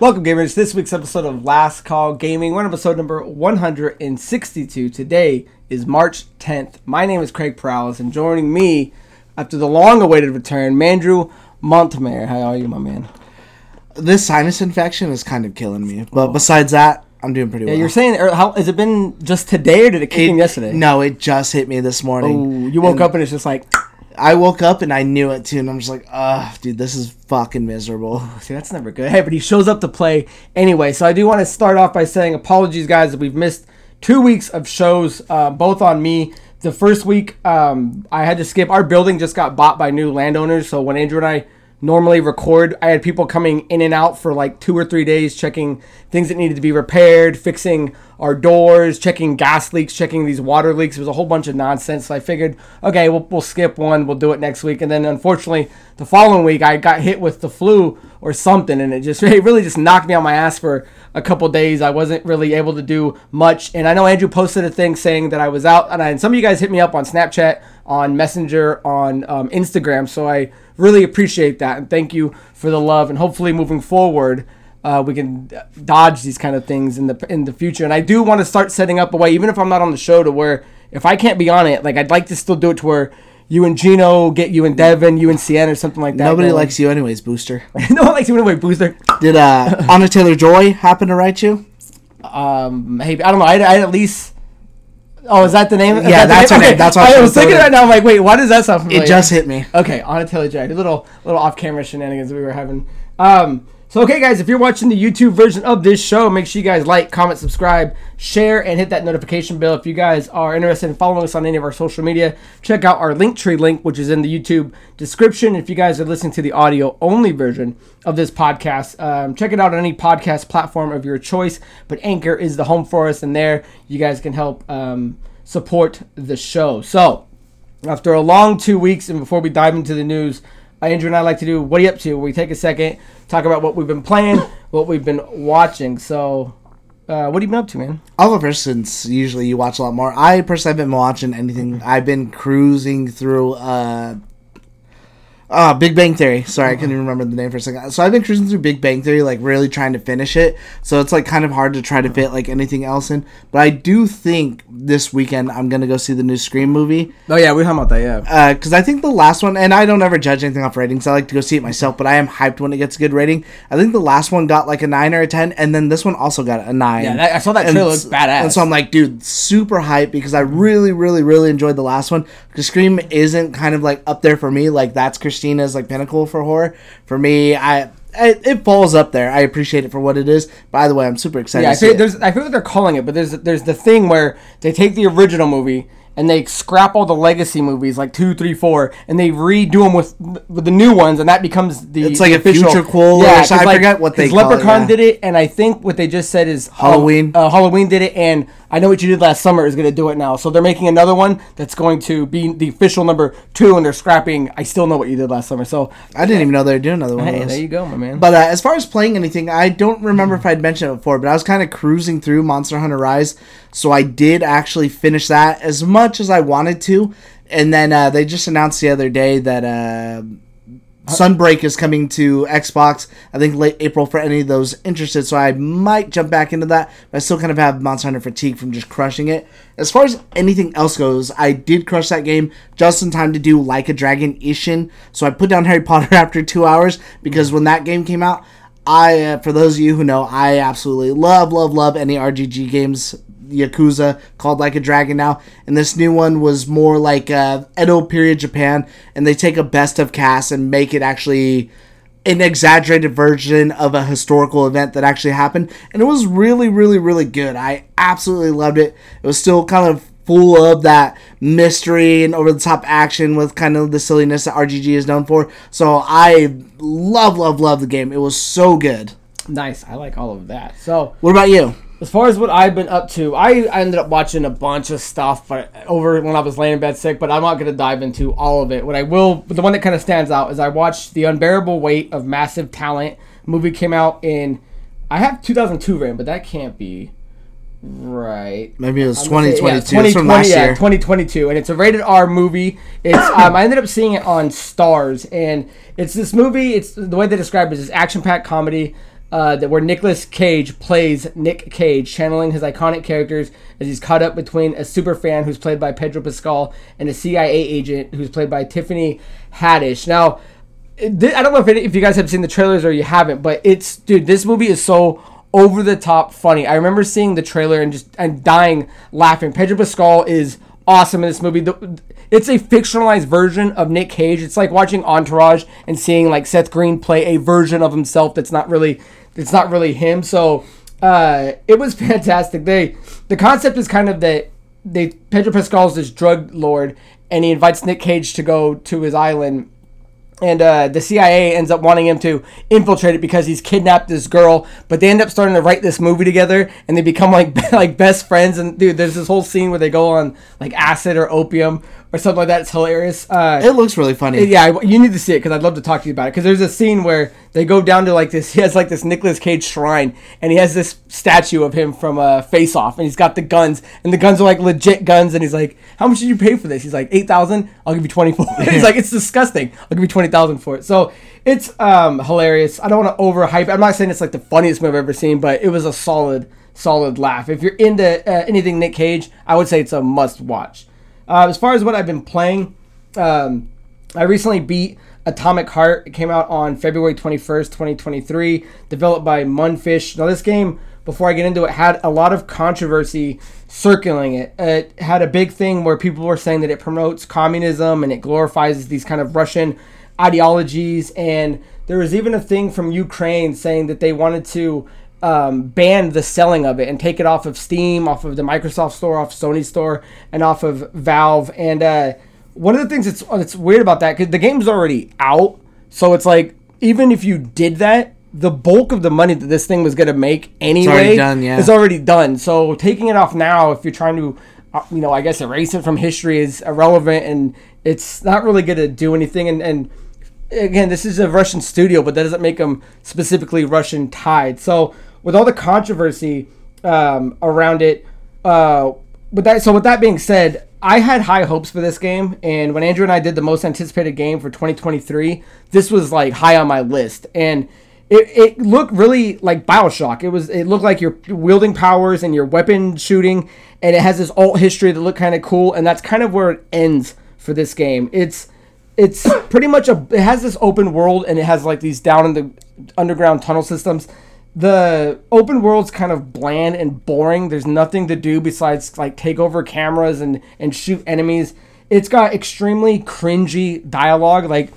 Welcome, gamers. This week's episode of Last Call Gaming. We're episode number 162. Today is March 10th. My name is Craig Perales, and joining me after the long-awaited return, Mandrew Montemayor. How are you, my man? This sinus infection is kind of killing me, but besides that, I'm doing pretty well. Yeah, well. you're saying, or how has it been just today, or did it kick in yesterday? No, it just hit me this morning. Ooh, you woke And up and it's just like, I woke up and I knew it too, and I'm just like, ugh, dude, this is fucking miserable. See, that's never good. Hey, but he shows up to play anyway. So I do want to start off by saying apologies, guys, that we've missed two weeks of shows, uh, both on me. The first week, um, I had to skip. Our building just got bought by new landowners. So when Andrew and I normally record, I had people coming in and out for like two or three days, checking things that needed to be repaired, fixing our doors, checking gas leaks, checking these water leaks. It was a whole bunch of nonsense. So I figured, okay, we'll, we'll skip one, we'll do it next week. And then unfortunately, the following week, I got hit with the flu or something, and it just it really just knocked me on my ass for a couple days. I wasn't really able to do much. And I know Andrew posted a thing saying that I was out, and, I, and some of you guys hit me up on Snapchat, on Messenger, on um, Instagram. So I really appreciate that, and thank you for the love. And hopefully, moving forward uh, we can dodge these kind of things in the in the future. And I do want to start setting up a way, even if I'm not on the show, to where if I can't be on it, like I'd like to still do it to where you and Gino get you and Devin, you and Cien or something like that. Nobody likes you anyways, Booster. no one likes you anyway, Booster. Did uh, Anya Taylor-Joy happen to write you? Um, maybe I don't know. I I at least. Oh, is that the name? is Yeah, that that's name. That's why I was thinking right now. I'm like, wait, why does that sound familiar? It just hit me. Okay, on a Taylor J. Little little off camera shenanigans we were having. Um, so okay, guys, if you're watching the YouTube version of this show, make sure you guys like, comment, subscribe, share, and hit that notification bell. If you guys are interested in following us on any of our social media, check out our Linktree link, which is in the YouTube description. If you guys are listening to the audio only version of this podcast, um, check it out on any podcast platform of your choice. But Anchor is the home for us, and there you guys can help um, support the show. So after a long two weeks, and before we dive into the news, Andrew and I like to do what are you up to? We take a second, talk about what we've been playing, what we've been watching. So, uh, what have you been up to, man? I'll since usually you watch a lot more. I personally haven't been watching anything. I've been cruising through uh uh Big Bang Theory. Sorry, I couldn't even remember the name for a second. So I've been cruising through Big Bang Theory, like really trying to finish it. So it's like kind of hard to try to fit like anything else in. But I do think this weekend I'm gonna go see the new Scream movie. Oh yeah, we talking about that. Yeah. because I think the last one, and I don't ever judge anything off ratings. I like to go see it myself, but I am hyped when it gets a good rating. I think the last one got like a nine or a ten, and then this one also got a nine. Yeah, that- I saw that And trailer. s- Looks badass. And so I'm like, dude, super hyped because I really, really, really enjoyed the last one. Because Scream isn't kind of like up there for me. Like that's Christina's like pinnacle for horror. For me, I. It, it falls up there. I appreciate it for what it is. By the way, I'm super excited. Yeah, I to see forget, it. there's I forget what they're calling it, but there's there's the thing where they take the original movie and they scrap all the legacy movies like two, three, four, and they redo them with with the new ones, and that becomes the It's like a official. future quote or Yeah, I forget what they call it, Leprechaun yeah. did it, and I think what they just said is Halloween. Uh, Halloween did it, and I know what you did last summer is going to do it now. So they're making another one that's going to be the official number two, and they're scrapping. I still know what you did last summer. So I didn't even know they were doing another one. hey, there you go, my man. But uh, as far as playing anything, I don't remember if I'd mentioned it before, but I was kind of cruising through Monster Hunter Rise, so I did actually finish that as much as I wanted to. And then uh, they just announced the other day that uh, Sunbreak is coming to Xbox. I think late April for any of those interested. So I might jump back into that. But I still kind of have Monster Hunter fatigue from just crushing it. As far as anything else goes, I did crush that game just in time to do Like a Dragon Ishin. So I put down Harry Potter after two hours because when that game came out, I uh, for those of you who know, I absolutely love, love, love any RGG games. Yakuza called Like a Dragon now, and this new one was more like uh, Edo period Japan, and they take a best of cast and make it actually an exaggerated version of a historical event that actually happened, and it was really, really, really good. I absolutely loved it. It was still kind of full of that mystery and over the top action with kind of the silliness that RGG is known for. So I love, love, love the game. It was so good. nice, I like all of that. So What about you? As far as what I've been up to, I, I ended up watching a bunch of stuff, but over when I was laying in bed sick. But I'm not gonna dive into all of it. What I will, the one that kind of stands out is I watched the unbearable weight of massive talent. Movie came out in, I have 2002 written, but that can't be right. Maybe it was I'm gonna say, 2022. yeah, It's from 2020, last yeah, year. 2022, and it's a rated R movie. It's um, I ended up seeing it on Starz, and it's this movie. It's the way they describe it is action packed comedy. Uh, that where Nicolas Cage plays Nick Cage, channeling his iconic characters as he's caught up between a super fan who's played by Pedro Pascal and a CIA agent who's played by Tiffany Haddish. Now, I don't know if, if you guys have seen the trailers or you haven't, but it's dude, this movie is so over the top funny. I remember seeing the trailer and just and dying laughing. Pedro Pascal is awesome in this movie. The, it's a fictionalized version of Nick Cage. It's like watching Entourage and seeing like Seth Green play a version of himself that's not really it's not really him. So uh, it was fantastic. They the concept is kind of that they Pedro Pascal's this drug lord and he invites Nick Cage to go to his island and uh, the CIA ends up wanting him to infiltrate it because he's kidnapped this girl. But they end up starting to write this movie together, and they become like like best friends. And dude, there's this whole scene where they go on like acid or opium or something like that. It's hilarious. Uh, it looks really funny. Yeah, you need to see it because I'd love to talk to you about it. Because there's a scene where they go down to like this. He has like this Nicolas Cage shrine, and he has this statue of him from uh, Face Off, and he's got the guns, and the guns are like legit guns. And he's like, "How much did you pay for this?" He's like, 8000 I'll give you twenty four. he's like, "It's disgusting. I'll give you twenty thousand for it." So it's um, hilarious. I don't want to overhype. I'm not saying it's like the funniest movie I've ever seen, but it was a solid, solid laugh. If you're into uh, anything Nick Cage, I would say it's a must watch. Uh, as far as what I've been playing, um, I recently beat Atomic Heart. It came out on February 21st, 2023, developed by Mundfish. Now, this game, before I get into it, had a lot of controversy circling it. It had a big thing where people were saying that it promotes communism and it glorifies these kind of Russian ideologies. And there was even a thing from Ukraine saying that they wanted to um, ban the selling of it and take it off of Steam, off of the Microsoft Store, off Sony Store, and off of Valve. And uh, one of the things that's that's weird about that because the game's already out, so it's like even if you did that, the bulk of the money that this thing was gonna make anyway already done, yeah. is already done. So taking it off now, if you're trying to, uh, you know, I guess erase it from history is irrelevant and it's not really gonna do anything. And, and again, this is a Russian studio, but that doesn't make them specifically Russian tied. So with all the controversy um, around it, uh, with that, so with that being said, I had high hopes for this game, and when Andrew and I did the most anticipated game for 2023, this was like high on my list, and it, it looked really like Bioshock. It was it looked like you're wielding powers and you're weapon shooting, and it has this alt history that looked kind of cool, and that's kind of where it ends for this game. It's it's pretty much a it has this open world, and it has like these down in the underground tunnel systems the open world's kind of bland and boring. There's nothing to do besides like take over cameras and and shoot enemies. It's got extremely cringy dialogue. Like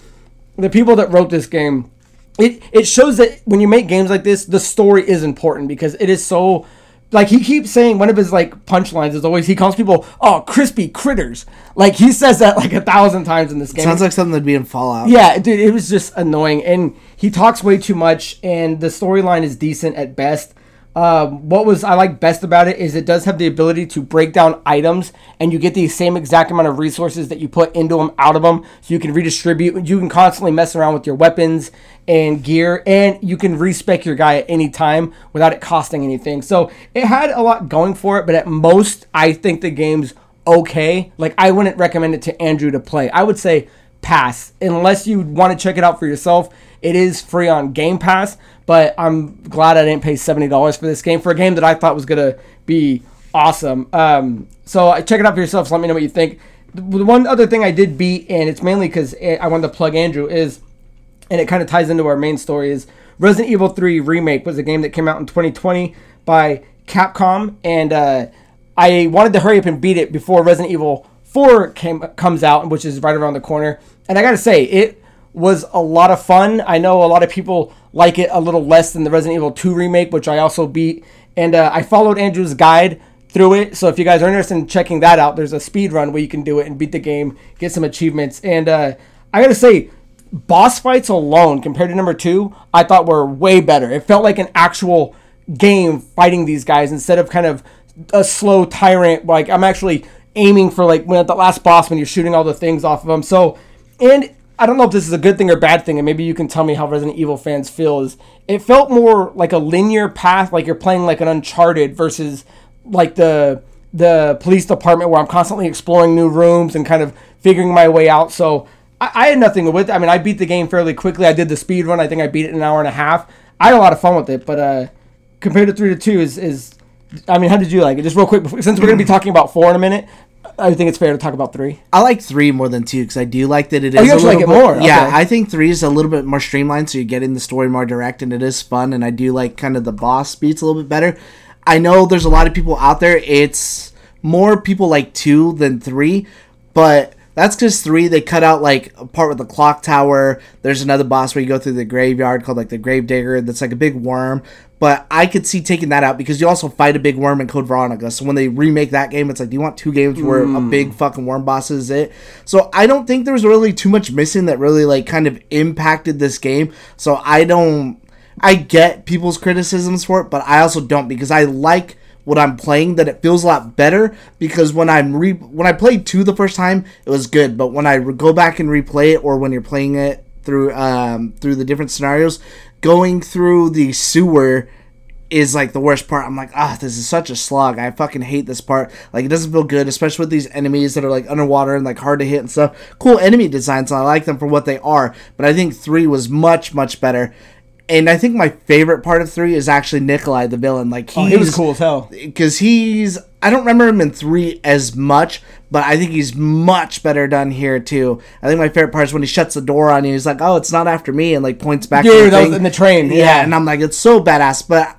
the people that wrote this game, it it shows that when you make games like this, the story is important because it is so like he keeps saying one of his like punchlines is always he calls people oh crispy critters. Like he says that like a thousand times in this game. Sounds like something that'd be in Fallout. yeah dude it was just annoying. And he talks way too much and the storyline is decent at best um, what was I like best about it is it does have the ability to break down items, and you get the same exact amount of resources that you put into them out of them, so you can redistribute. You can constantly mess around with your weapons and gear, and you can respec your guy at any time without it costing anything. So it had a lot going for it, but at most, I think the game's okay. Like I wouldn't recommend it to Andrew to play. I would say pass unless you want to check it out for yourself. It is free on Game Pass, but I'm glad I didn't pay seventy dollars for this game for a game that I thought was gonna be awesome. Um, so check it out for yourself. So let me know what you think. The one other thing I did beat, and it's mainly because I wanted to plug Andrew, is, and it kind of ties into our main story, is Resident Evil 3 Remake was a game that came out in 2020 by Capcom, and uh, I wanted to hurry up and beat it before Resident Evil 4 came comes out, which is right around the corner. And I gotta say, it was a lot of fun. I know a lot of people like it a little less than the Resident Evil 2 remake, which I also beat. And uh, I followed Andrew's guide through it. So if you guys are interested in checking that out, there's a speed run where you can do it and beat the game, get some achievements. And uh, I gotta say, boss fights alone compared to number two, I thought were way better. It felt like an actual game fighting these guys instead of kind of a slow tyrant. Like I'm actually aiming for like when at the last boss when you're shooting all the things off of them. So, and I don't know if this is a good thing or bad thing, and maybe you can tell me how Resident Evil fans feel. Is it felt more like a linear path, like you're playing like an Uncharted versus like the the police department where I'm constantly exploring new rooms and kind of figuring my way out. So I, I had nothing with. It. I mean, I beat the game fairly quickly. I did the speed run. I think I beat it in an hour and a half. I had a lot of fun with it. But uh, compared to three to two, is is I mean, how did you like it? Just real quick, before, since we're gonna be talking about four in a minute, I think it's fair to talk about three. I like three more than two because I do like that it is. Oh, you a like it bit- more? Yeah, Okay. I think three is a little bit more streamlined, so you get in the story more direct, and it is fun. And I do like kind of the boss beats a little bit better. I know there's a lot of people out there. It's more people like two than three, but that's because three they cut out like a part with the clock tower. There's another boss where you go through the graveyard called like the grave digger. That's like a big worm. But I could see taking that out because you also fight a big worm in Code Veronica. So when they remake that game, it's like, do you want two games where a hmm. big fucking worm boss is it? So I don't think there was really too much missing that really like kind of impacted this game. So I don't. I get people's criticisms for it, but I also don't because I like what I'm playing that it feels a lot better because when I'm re when I played two the first time it was good but when I re- go back and replay it or when you're playing it through um through the different scenarios going through the sewer is like the worst part. I'm like, ah, this is such a slog. I fucking hate this part. Like, it doesn't feel good, especially with these enemies that are like underwater and like hard to hit and stuff. Cool enemy designs, I like them for what they are. But I think three was much, much better. And I think my favorite part of three is actually Nikolai, the villain. Like, Oh, he was cool as hell. because he's I don't remember him in three as much, but I think he's much better done here too. I think my favorite part is when he shuts the door on you. He's like, "Oh, it's not after me," and like points back. to Dude, that was in the train, Yeah, yeah. and I'm like, it's so badass. But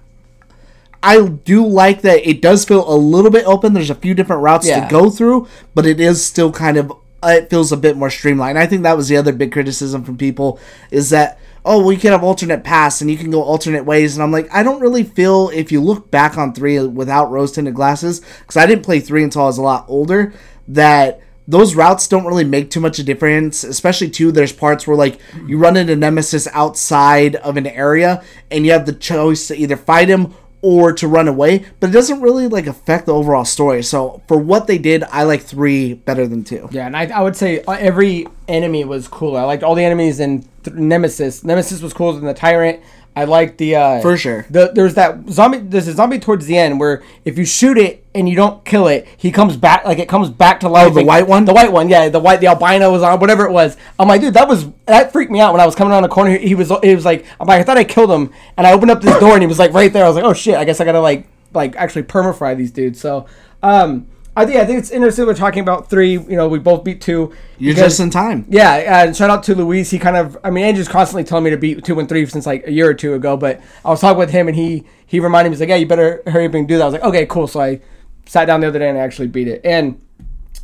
I do like that it does feel a little bit open. There's a few different routes Yeah. to go through, but it is still kind of uh, it feels a bit more streamlined. I think that was the other big criticism from people is that oh well you can have alternate paths and you can go alternate ways and I'm like I don't really feel if you look back on three without rose tinted glasses because I didn't play three until I was a lot older that those routes don't really make too much of a difference, especially too. There's parts where like you run into Nemesis outside of an area and you have the choice to either fight him or to run away, but it doesn't really like affect the overall story. So for what they did, I like three better than two. Yeah, and I, I would say uh, every enemy was cool. I liked all the enemies in Nemesis. Nemesis was cooler than the Tyrant. I like the uh, For sure. The there's that zombie. There's a zombie towards the end where if you shoot it and you don't kill it, he comes back. Like it comes back to life. Oh, the Like, white one? The white one. Yeah, the white. The albino was on. Whatever it was. I'm like, dude, that was that freaked me out when I was coming around the corner. He was. He was like, I'm like, I thought I killed him, and I opened up this door and he was like right there. I was like, oh shit. I guess I gotta like like actually permafry these dudes. So um. I think I think it's interesting we're talking about three. You know, we both beat two. You're because- just in time. yeah, and shout out to Luis. He kind of, I mean, Andrew's constantly telling me to beat two and three since like a year or two ago. But I was talking with him, and he he reminded me, he's like, "Yeah, you better hurry up and do that." I was like, "Okay, cool." So I sat down the other day and I actually beat it. And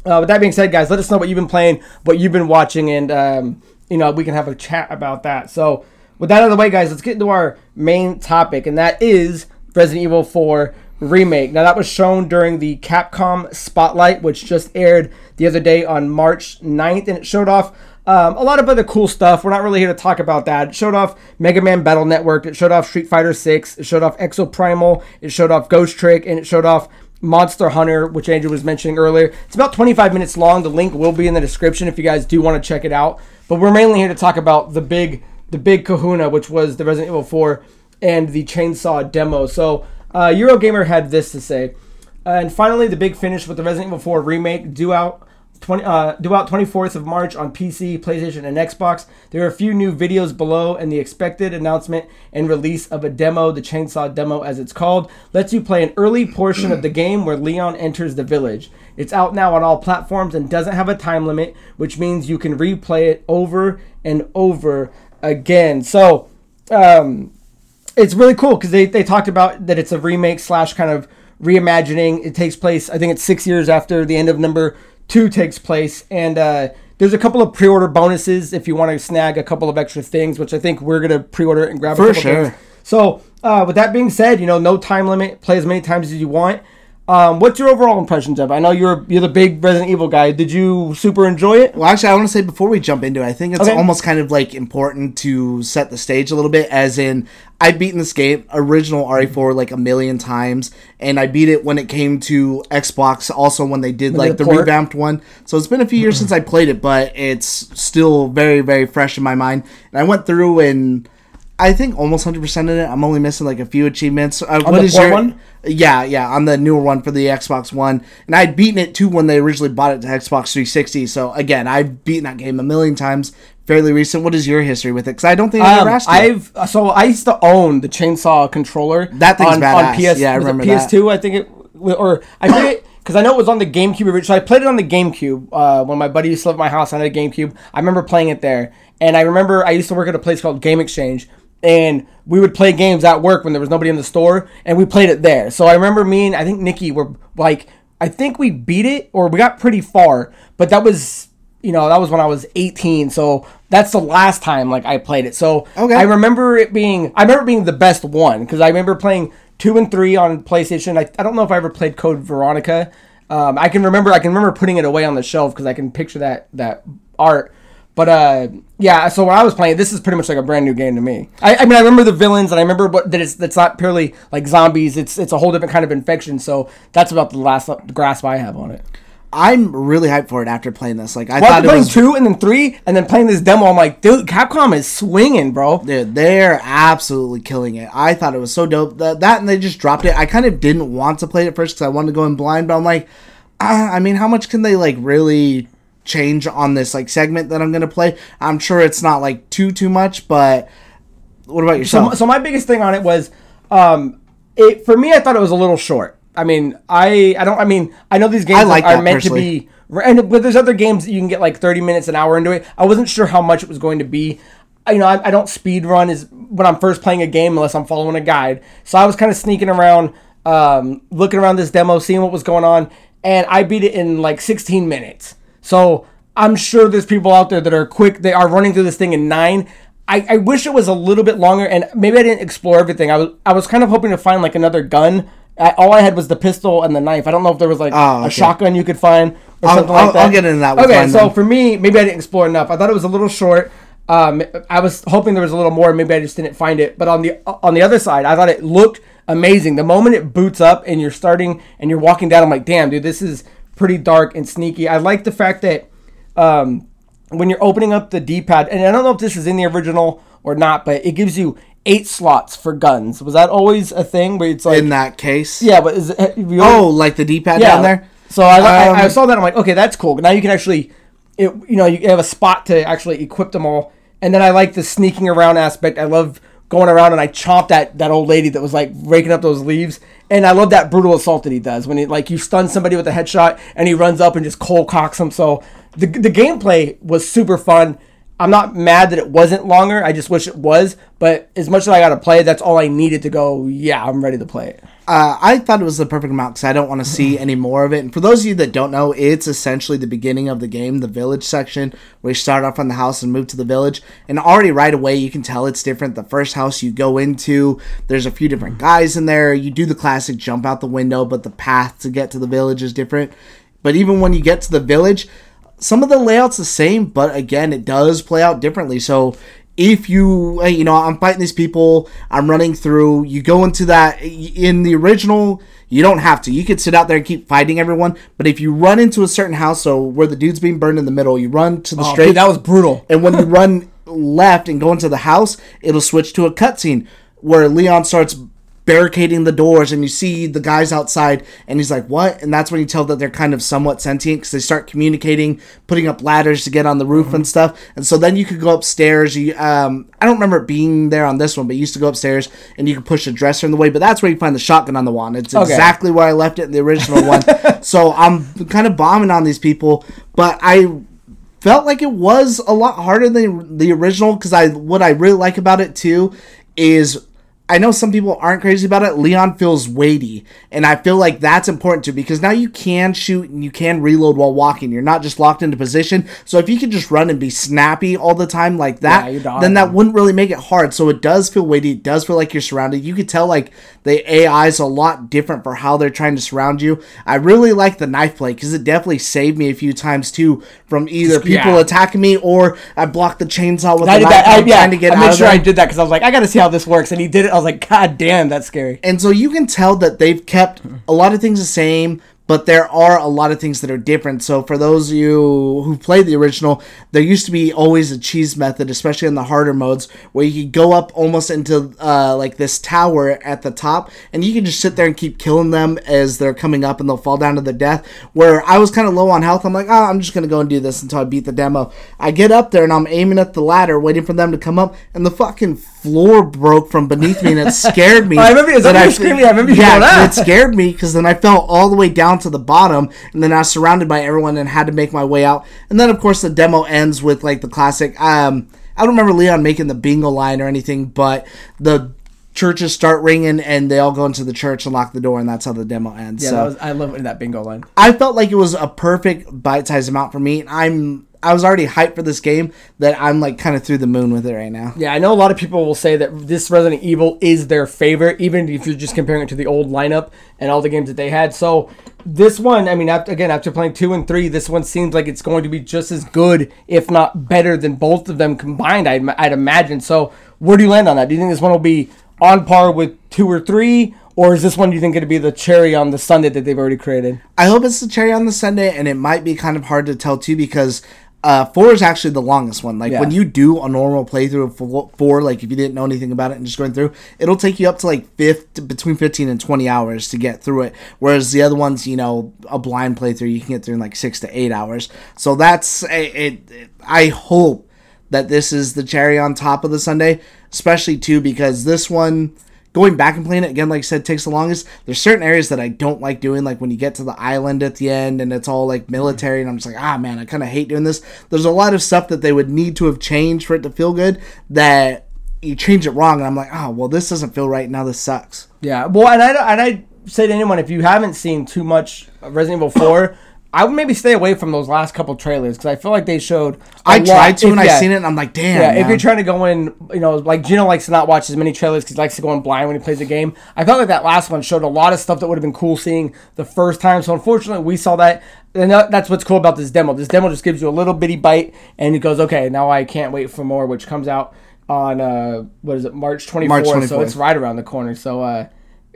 uh, with that being said, guys, let us know what you've been playing, what you've been watching, and um, you know we can have a chat about that. So with that out of the way, guys, let's get into our main topic, and that is Resident Evil 4 remake. Now that was shown during the Capcom Spotlight, which just aired the other day on March 9th, and it showed off. Um, a lot of other cool stuff. We're not really here to talk about that. It showed off Mega Man Battle Network. It showed off Street Fighter 6. It showed off Exoprimal. It showed off Ghost Trick, and it showed off Monster Hunter, which Andrew was mentioning earlier. It's about 25 minutes long. The link will be in the description if you guys do want to check it out. But we're mainly here to talk about the big, the big Kahuna, which was the Resident Evil 4 and the Chainsaw demo. So uh, Eurogamer had this to say. and finally, the big finish with the Resident Evil 4 remake due out 20, uh, due out 24th of March on PC, PlayStation, and Xbox. There are a few new videos below, and the expected announcement and release of a demo, the Chainsaw demo as it's called, lets you play an early portion of the game where Leon enters the village. It's out now on all platforms and doesn't have a time limit, which means you can replay it over and over again. So, um, it's really cool because they, they talked about that it's a remake slash kind of reimagining. It takes place, I think it's six years after the end of number two takes place. And uh, there's a couple of pre order bonuses if you want to snag a couple of extra things, which I think we're going to pre order and grab a For couple sure. things. So, uh, with that being said, you know, no time limit, play as many times as you want. Um, what's your overall impressions of? it? I know you're you're the big Resident Evil guy. Did you super enjoy it? Well, actually, I want to say before we jump into it, I think it's Okay. almost kind of like important to set the stage a little bit. As in, I've beaten this game, original RE4, like a million times, and I beat it when it came to Xbox. Also, when they did like the the revamped one. So it's been a few years since I played it, but it's still very, very fresh in my mind. And I went through and I think almost hundred percent in it. I'm only missing like a few achievements. Uh, On what the is your one? Yeah, yeah, on the newer one for the Xbox One, and I'd beaten it too when they originally bought it to Xbox 360. So again, I've beaten that game a million times. Fairly recent. What is your history with it? Because I don't think I Um, ever asked. I've so I used to own the chainsaw controller. That thing's on, badass. On PS, Yeah, I it remember that. PS2, I think it, or I forget because I know it was on the GameCube originally. So I played it on the GameCube uh, when my buddy used to live at my house. I had a GameCube. I remember playing it there, and I remember I used to work at a place called Game Exchange, and we would play games at work when there was nobody in the store, and we played it there. So I remember me and I think Nikki were like, I think we beat it or we got pretty far, but that was you know that was when I was 18. So that's the last time like I played it. So Okay. I remember it being I remember being the best one because I remember playing two and three on PlayStation. I, I don't know if I ever played Code Veronica. Um, I can remember I can remember putting it away on the shelf because I can picture that that art. But uh, yeah. So when I was playing, this is pretty much like a brand new game to me. I, I mean, I remember the villains, and I remember what, that it's that's not purely like zombies. It's it's a whole different kind of infection. So that's about the last grasp I have on it. I'm really hyped for it after playing this. Like I Well, thought it playing was. two and then three, and then playing this demo, I'm like, dude, Capcom is swinging, bro. Dude, they're absolutely killing it. I thought it was so dope. That, that and they just dropped it. I kind of didn't want to play it first because I wanted to go in blind, but I'm like, ah, I mean, how much can they like really change on this like segment that I'm gonna play? I'm sure it's not like too too much, but what about So, yourself? so my biggest thing on it was, um, it for me, I thought it was a little short. I mean, I I don't. I mean, I know these games like are meant personally. to be, and but there's other games that you can get like 30 minutes, an hour into it. I wasn't sure how much it was going to be. I- You know, I, I don't speed run is when I'm first playing a game unless I'm following a guide. So I was kind of sneaking around, um, looking around this demo, seeing what was going on, and I beat it in like 16 minutes. So I'm sure there's people out there that are quick. They are running through this thing in nine. I, I wish it was a little bit longer, and maybe I didn't explore everything. I was I was kind of hoping to find like another gun. I, all I had was the pistol and the knife. I don't know if there was like Oh, a shotgun you could find or I'll- something I'll- like that. I'll get into that okay, so then. for me, maybe I didn't explore enough. I thought it was a little short. Um, I was hoping there was a little more. Maybe I just didn't find it. But on the on the other side, I thought it looked amazing. The moment it boots up and you're starting and you're walking down, I'm like, damn, dude, this is pretty dark and sneaky. I like the fact that um, when you're opening up the D-pad, and I don't know if this is in the original or not, but it gives you eight slots for guns. Was that always a thing where it's like, in that case, yeah, but is it, Oh, like the D-pad down there. so I, I, I Um, saw that. I'm like, okay, that's cool. Now you can actually, it, you know, you have a spot to actually equip them all. And then I like the sneaking around aspect. I love going around and I chomped that that old lady that was like raking up those leaves. And I love that brutal assault that he does when he like you stun somebody with a headshot and he runs up and just cold cocks them. So the the gameplay was super fun. I'm not mad that it wasn't longer. I just wish it was. But as much as I got to play, that's all I needed to go. Yeah, I'm ready to play it. Uh, I thought it was the perfect amount because I don't want to see any more of it. And for those of you that don't know, it's essentially the beginning of the game, the village section, where you start off on the house and move to the village. And already right away, you can tell it's different. The first house you go into, there's a few different guys in there. You do the classic jump out the window, but the path to get to the village is different. But even when you get to the village, some of the layouts the same, but again, it does play out differently. So if you, you know, I'm fighting these people, I'm running through, you go into that in the original. You don't have to. You could sit out there and keep fighting everyone. But if you run into a certain house, so where the dude's being burned in the middle, you run to the Oh, straight. dude, that was brutal. and when you run left and go into the house, it'll switch to a cutscene where Leon starts barricading the doors and you see the guys outside and he's like what? And that's when you tell that they're kind of somewhat sentient because they start communicating putting up ladders to get on the roof and stuff. And so then you could go upstairs. You um i don't remember it being there on this one but you used to go upstairs and you could push the dresser in the way but that's where you find the shotgun on the wall and it's Okay. exactly where i left it in the original one. So i'm kind of bombing on these people but i felt like it was a lot harder than the original because I what I really like about it too is I know some people aren't crazy about it. Leon feels weighty, and I feel like that's important too because now you can shoot and you can reload while walking. You're not just locked into position. So if you could just run and be snappy all the time like that, Yeah, then that wouldn't really make it hard. So it does feel weighty. It does feel like you're surrounded. You could tell like the AI is a lot different for how they're trying to surround you. I really like the knife play because it definitely saved me a few times too from either people Yeah. attacking me or I blocked the chainsaw with I the knife. that. I, yeah, trying to get I made sure I did that because I was like, I got to see how this works, and he did it. Was like, God damn, that's scary. And so you can tell that they've kept a lot of things the same, but there are a lot of things that are different. So for those of you who played the original, there used to be always a cheese method, especially in the harder modes, where you could go up almost into uh, like this tower at the top, and you can just sit there and keep killing them as they're coming up, and they'll fall down to their death. Where I was kind of low on health, I'm like, oh, I'm just gonna go and do this until I beat the demo. I get up there and I'm aiming at the ladder, waiting for them to come up, and the fucking floor broke from beneath me, and it scared me. I remember- is that that when you screaming? I remember you yeah, going, "Ah!" it scared me because then I fell all the way down to the bottom, and then I was surrounded by everyone and had to make my way out. And then, of course, the demo ends with like the classic. Um, I don't remember Leon making the bingo line or anything, but the churches start ringing and they all go into the church and lock the door, and that's how the demo ends. Yeah, so was, I love that bingo line. I felt like it was a perfect bite-sized amount for me. I'm I was already hyped for this game that I'm like kind of through the moon with it right now. Yeah, I know a lot of people will say that this Resident Evil is their favorite, even if you're just comparing it to the old lineup and all the games that they had. So this one, I mean, after, again, after playing two and three, this one seems like it's going to be just as good, if not better, than both of them combined. I'd, I'd imagine. So where do you land on that? Do you think this one will be on par with two or three? Or is this one, you think, going to be the cherry on the sundae that they've already created? I hope it's the cherry on the sundae, and it might be kind of hard to tell too because uh, four is actually the longest one. Like Yeah. when you do a normal playthrough of four, like if you didn't know anything about it and just going through, it'll take you up to like fifth between fifteen and twenty hours to get through it. Whereas the other ones, you know, a blind playthrough, you can get through in like six to eight hours. So that's it, it. I hope that this is the cherry on top of the sundae, especially too because this one going back and playing it again, like I said, takes the longest. There's certain areas that I don't like doing, like when you get to the island at the end and it's all like military, and I'm just like, ah, man, I kind of hate doing this. There's a lot of stuff that they would need to have changed for it to feel good that you change it wrong, and I'm like, oh, well, this doesn't feel right. Now this sucks. Yeah, well, and I and I say to anyone, if you haven't seen too much Resident Evil Four, I would maybe stay away from those last couple trailers because I feel like they showed. I I tried to, and I seen it, and I'm like, damn. Yeah, if you're trying to go in, you know, like Gino likes to not watch as many trailers because he likes to go in blind when he plays a game. I felt like that last one showed a lot of stuff that would have been cool seeing the first time. So unfortunately, we saw that, and that's what's cool about this demo. This demo just gives you a little bitty bite, and it goes, okay, now I can't wait for more, which comes out on uh, what is it, March 24th. March So it's right around the corner. So. uh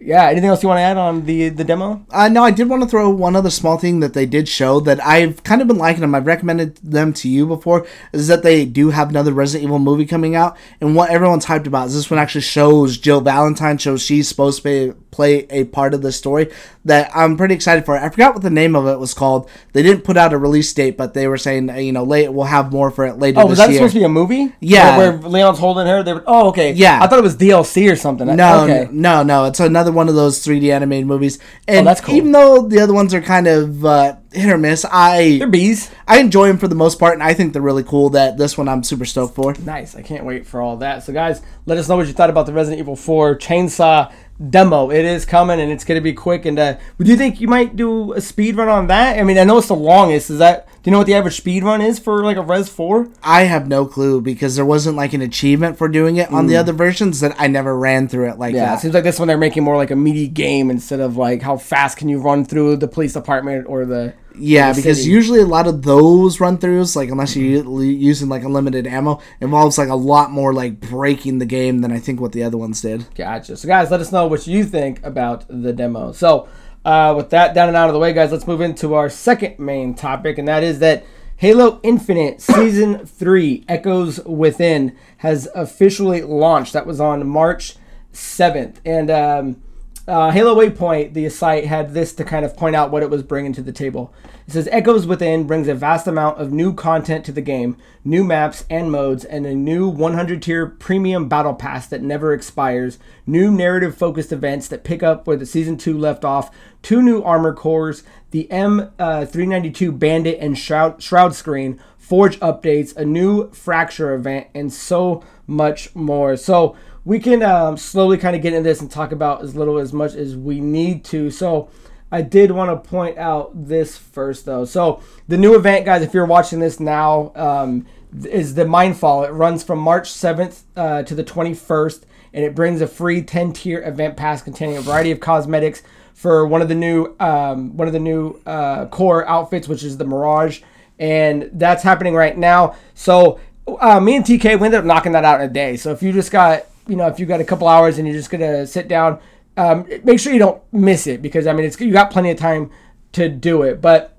yeah, anything else you want to add on the the demo? Uh, no, I did want to throw one other small thing that they did show that I've kind of been liking them. I've recommended them to you before. Is that they do have another Resident Evil movie coming out, and what everyone's hyped about is this one actually shows Jill Valentine shows she's supposed to be, play a part of the story. That I'm pretty excited for. I forgot what the name of it was called. They didn't put out a release date, but they were saying uh, you know late we'll have more for it later Oh, this was that year. supposed to be a movie? Yeah. Where, where Leon's holding her. They were, oh, okay. Yeah. I thought it was DLC or something. No, Okay. no, no. It's another one of those 3D animated movies. And Oh, that's cool. even though the other ones are kind of uh, hit or miss, I They're bees. I enjoy them for the most part, and I think they're really cool. That this one I'm super stoked for. Nice. I can't wait for all that. So, guys, let us know what you thought about the Resident Evil 4 Chainsaw demo. It is coming and it's going to be quick. And uh, do you think you might do a speed run on that? I mean, I know it's the longest. Is that, do you know what the average speed run is for like a Res 4? I have no clue because there wasn't like an achievement for doing it on the other versions that I never ran through it like Mm. Yeah, it that. seems like this one they're making more like a meaty game instead of like how fast can you run through the police department or the. Yeah, because city. usually a lot of those run throughs, like unless you're using like unlimited ammo, involves like a lot more like breaking the game than I think what the other ones did. Gotcha. So, guys, let us know what you think about the demo. So, uh, with that down and out of the way, guys, let's move into our second main topic, and that is that Halo Infinite Season 3 Echoes Within has officially launched. That was on March 7th. And um, uh, Halo Waypoint, the site, had this to kind of point out what it was bringing to the table. It says Echoes Within brings a vast amount of new content to the game, new maps and modes, and a new 100 tier premium battle pass that never expires, new narrative focused events that pick up where the season 2 left off, two new armor cores, the M392 Bandit and Shroud, Shroud screen, Forge updates, a new Fracture event, and so much more. So, we can um, slowly kind of get into this and talk about as little as much as we need to. So I did want to point out this first though. So the new event, guys, if you're watching this now, um, is the Mindfall. It runs from March 7th uh, to the 21st, and it brings a free 10 tier event pass containing a variety of cosmetics for one of the new um, one of the new uh, core outfits, which is the Mirage, and that's happening right now. So uh, me and TK we ended up knocking that out in a day. So if you just got you know if you got a couple hours and you're just gonna sit down, um, make sure you don't miss it because I mean it's you got plenty of time to do it. But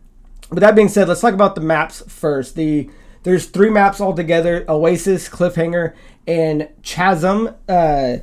with that being said, let's talk about the maps first. The there's three maps altogether: Oasis, Cliffhanger, and Chasm. Uh,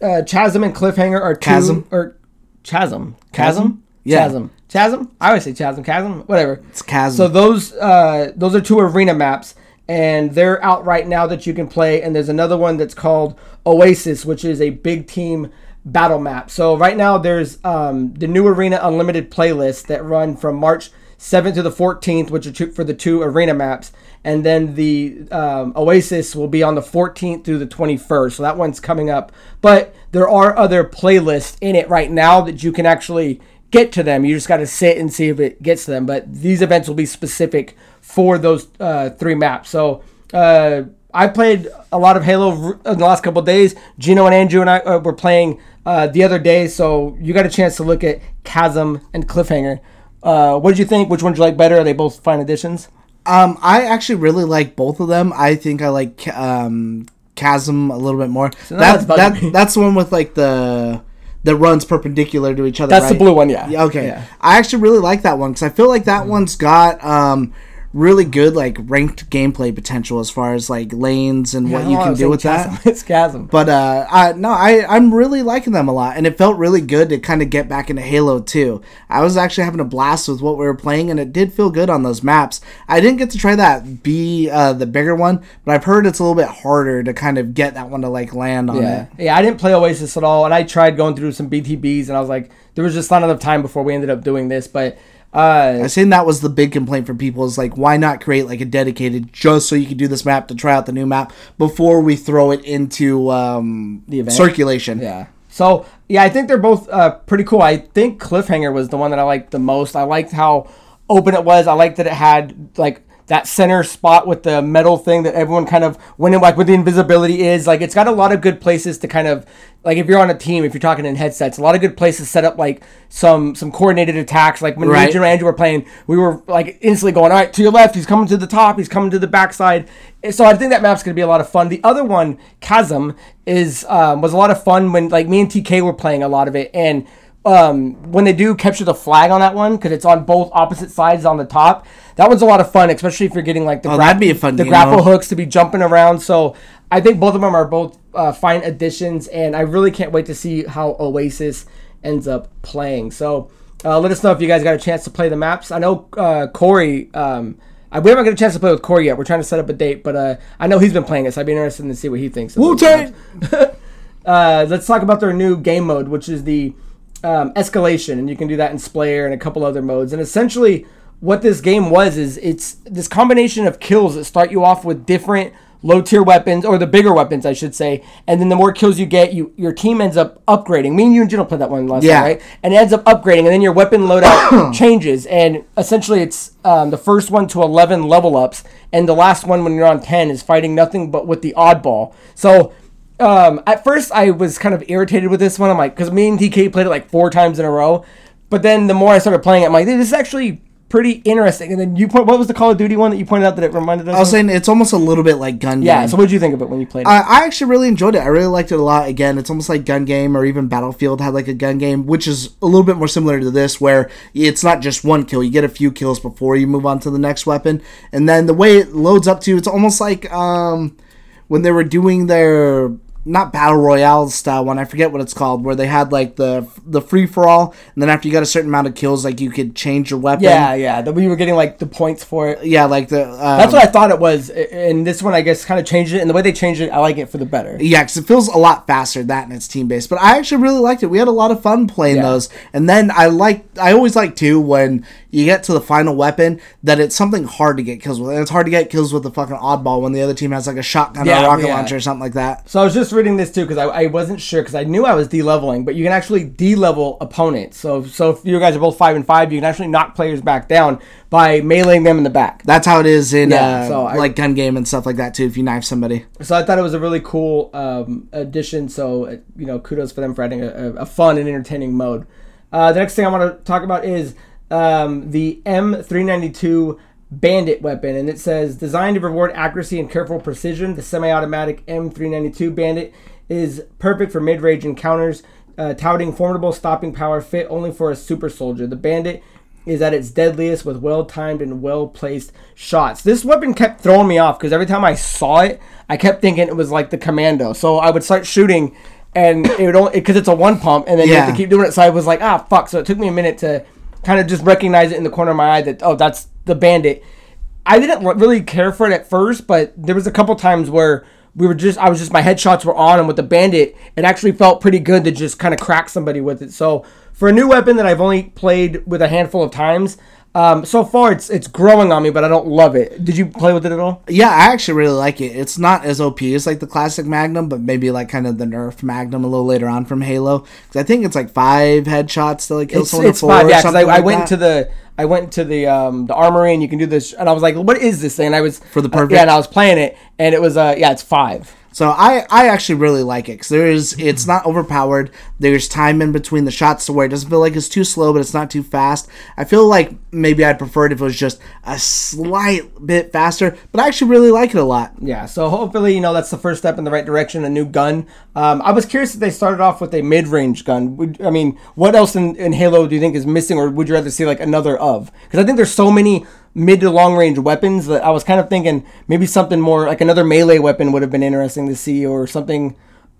uh, Chasm and Cliffhanger are two Chasm? or Chasm. Chasm? Chasm. Yeah. Chasm. Chasm. I always say Chasm. Chasm. Whatever. It's chasm. So those uh, those are two arena maps, and they're out right now that you can play. And there's another one that's called Oasis, which is a big team battle map. So right now there's um, the new Arena Unlimited playlist that run from March 7th to the 14th, which are two, for the two arena maps, and then the um, Oasis will be on the 14th through the 21st. So that one's coming up. But there are other playlists in it right now that you can actually get to them. You just got to sit and see if it gets to them. But these events will be specific for those uh, three maps. So uh, I played a lot of Halo in the last couple of days. Gino and Andrew and I uh, were playing uh, the other day. So you got a chance to look at Chasm and Cliffhanger. Uh, what did you think? Which one did you like better? Are they both fine additions? Um, I actually really like both of them. I think I like um, Chasm a little bit more. that's that, that that's the one with like the that runs perpendicular to each other. That's the blue one, yeah. Yeah, okay. Yeah. I actually really like that one because I feel like that one's got um really good like ranked gameplay potential as far as like lanes and what you can do with saying that. It's Chasm. But uh, I no, I I'm really liking them a lot, and it felt really good to kind of get back into Halo too. I was actually having a blast with what we were playing, and it did feel good on those maps. I didn't get to try that B, uh, the bigger one, but I've heard it's a little bit harder to kind of get that one to like land on Yeah, it. yeah. I didn't play Oasis at all, and I tried going through some BTBs, and I was like, there was just not enough time before we ended up doing this. But uh, I seen that was the big complaint from people is like, why not create like a dedicated just so you can do this map to try out the new map before we throw it into um, The event? circulation? yeah. So yeah, I think they're both uh, pretty cool. I think Cliffhanger was the one that I liked the most. I liked how open it was. I liked that it had like that center spot with the metal thing that everyone kind of went in like where the invisibility is. Like it's got a lot of good places to kind of like if you're on a team, if you're talking in headsets, a lot of good places to set up like some some coordinated attacks. Like when Right. And Andrew were playing, we were like instantly going, all right, to your left, he's coming to the top, he's coming to the backside. So I think that map's gonna be a lot of fun. The other one, Chasm, is um, was a lot of fun when like me and TK were playing a lot of it, and um, when they do capture the flag on that one because it's on both opposite sides on the top. That one's a lot of fun, especially if you're getting like the Oh, fun the grapple mode. hooks to be jumping around. So I think both of them are both uh, fine additions, and I really can't wait to see how Oasis ends up playing. So uh, let us know if you guys got a chance to play the maps. I know uh, Corey. Um, I, we haven't got a chance to play with Corey yet. We're trying to set up a date, but uh, I know he's been playing it, so I'd be interested to see what he thinks. Wu-Tang! uh, let's talk about their new game mode, which is the um, escalation, and you can do that in Slayer and a couple other modes. And essentially, what this game was is it's this combination of kills that start you off with different low tier weapons, or the bigger weapons, I should say. And then the more kills you get, you your team ends up upgrading. Me and you and Gino play that one last Yeah. time, right? And it ends up upgrading, and then your weapon loadout changes. And essentially, it's um, the first one to 11 level ups, and the last one when you're on 10 is fighting nothing but with the oddball. So um, at first I was kind of irritated with this one. I'm like, because me and TK played it like four times in a row. But then the more I started playing it, I'm like, this is actually pretty interesting. And then you point, what was the Call of Duty one that you pointed out that it reminded us? I was of? saying it's almost a little bit like gun yeah. So what did you think of it when you played it? I, I actually really enjoyed it. I really liked it a lot. Again, it's almost like gun game or even Battlefield had like a gun game, which is a little bit more similar to this, where it's not just one kill. You get a few kills before you move on to the next weapon, and then the way it loads up to, you, it's almost like um, when they were doing their not battle royale style one. I forget what it's called, where they had like the the free for all, and then after you got a certain amount of kills, like you could change your weapon. yeah, yeah. That we were getting like the points for it. yeah, like the. Um, That's what I thought it was. And this one, I guess, kind of changed it. And the way they changed it, I like it for the better. Yeah, because it feels a lot faster that and it's team based. But I actually really liked it. We had a lot of fun playing Yeah. those. And then I like I always like too when you get to the final weapon that it's something hard to get kills with. And it's hard to get kills with the fucking oddball when the other team has like a shotgun or a rocket yeah. launcher or something like that. So I was just reading this too because I, I wasn't sure because I knew I was de-leveling, but you can actually de-level opponents. So so if you guys are both five and five, you can actually knock players back down by meleeing them in the back. That's how it is in Yeah, uh, so I- like gun game and stuff like that too. If you knife somebody, So I thought it was a really cool um, addition. So uh, you know, kudos for them for adding a, a, a fun and entertaining mode. Uh, the next thing I want to talk about is um, the M392 Bandit weapon, and it says designed to reward accuracy and careful precision. The semi-automatic M392 Bandit is perfect for mid-range encounters, uh, touting formidable stopping power, fit only for a super soldier. The Bandit is at its deadliest with well timed and well placed shots. This weapon kept throwing me off because every time I saw it, I kept thinking it was like the commando. So I would start shooting and it would only because it's a one pump and then you have to keep doing it. So I was like, ah, fuck. So it took me a minute to kind of just recognize it in the corner of my eye that, oh, that's the bandit. I didn't really care for it at first, but there was a couple times where we were just I was just my headshots were on, and with the bandit, it actually felt pretty good to just kind of crack somebody with it. So for a new weapon that I've only played with a handful of times, um, so far it's it's growing on me, but I don't love it. Did you play with it at all? Yeah, I actually really like it. It's not as OP as like the classic Magnum, but maybe like kind of the nerf Magnum a little later on from Halo. Because I think it's like five headshots to like kill It's, someone. it's or four fine, or yeah. Because I, something I went that. to the I went to the um, the armory and you can do this, and I was like, what is this thing? And I was For the uh, perfect- yeah, and I was playing it, and it was uh yeah, it's five. So I, I actually really like it because there is it's not overpowered. There's time in between the shots to where it doesn't feel like it's too slow, but it's not too fast. I feel like maybe I'd prefer it if it was just a slight bit faster, but I actually really like it a lot. Yeah, so hopefully, you know, that's the first step in the right direction, a new gun. Um, I was curious if they started off with a mid range gun. Would, I mean, what else in, in Halo do you think is missing, or would you rather see like another of? Because I think there's so many mid to long range weapons that I was kind of thinking maybe something more like another melee weapon would have been interesting to see, or something,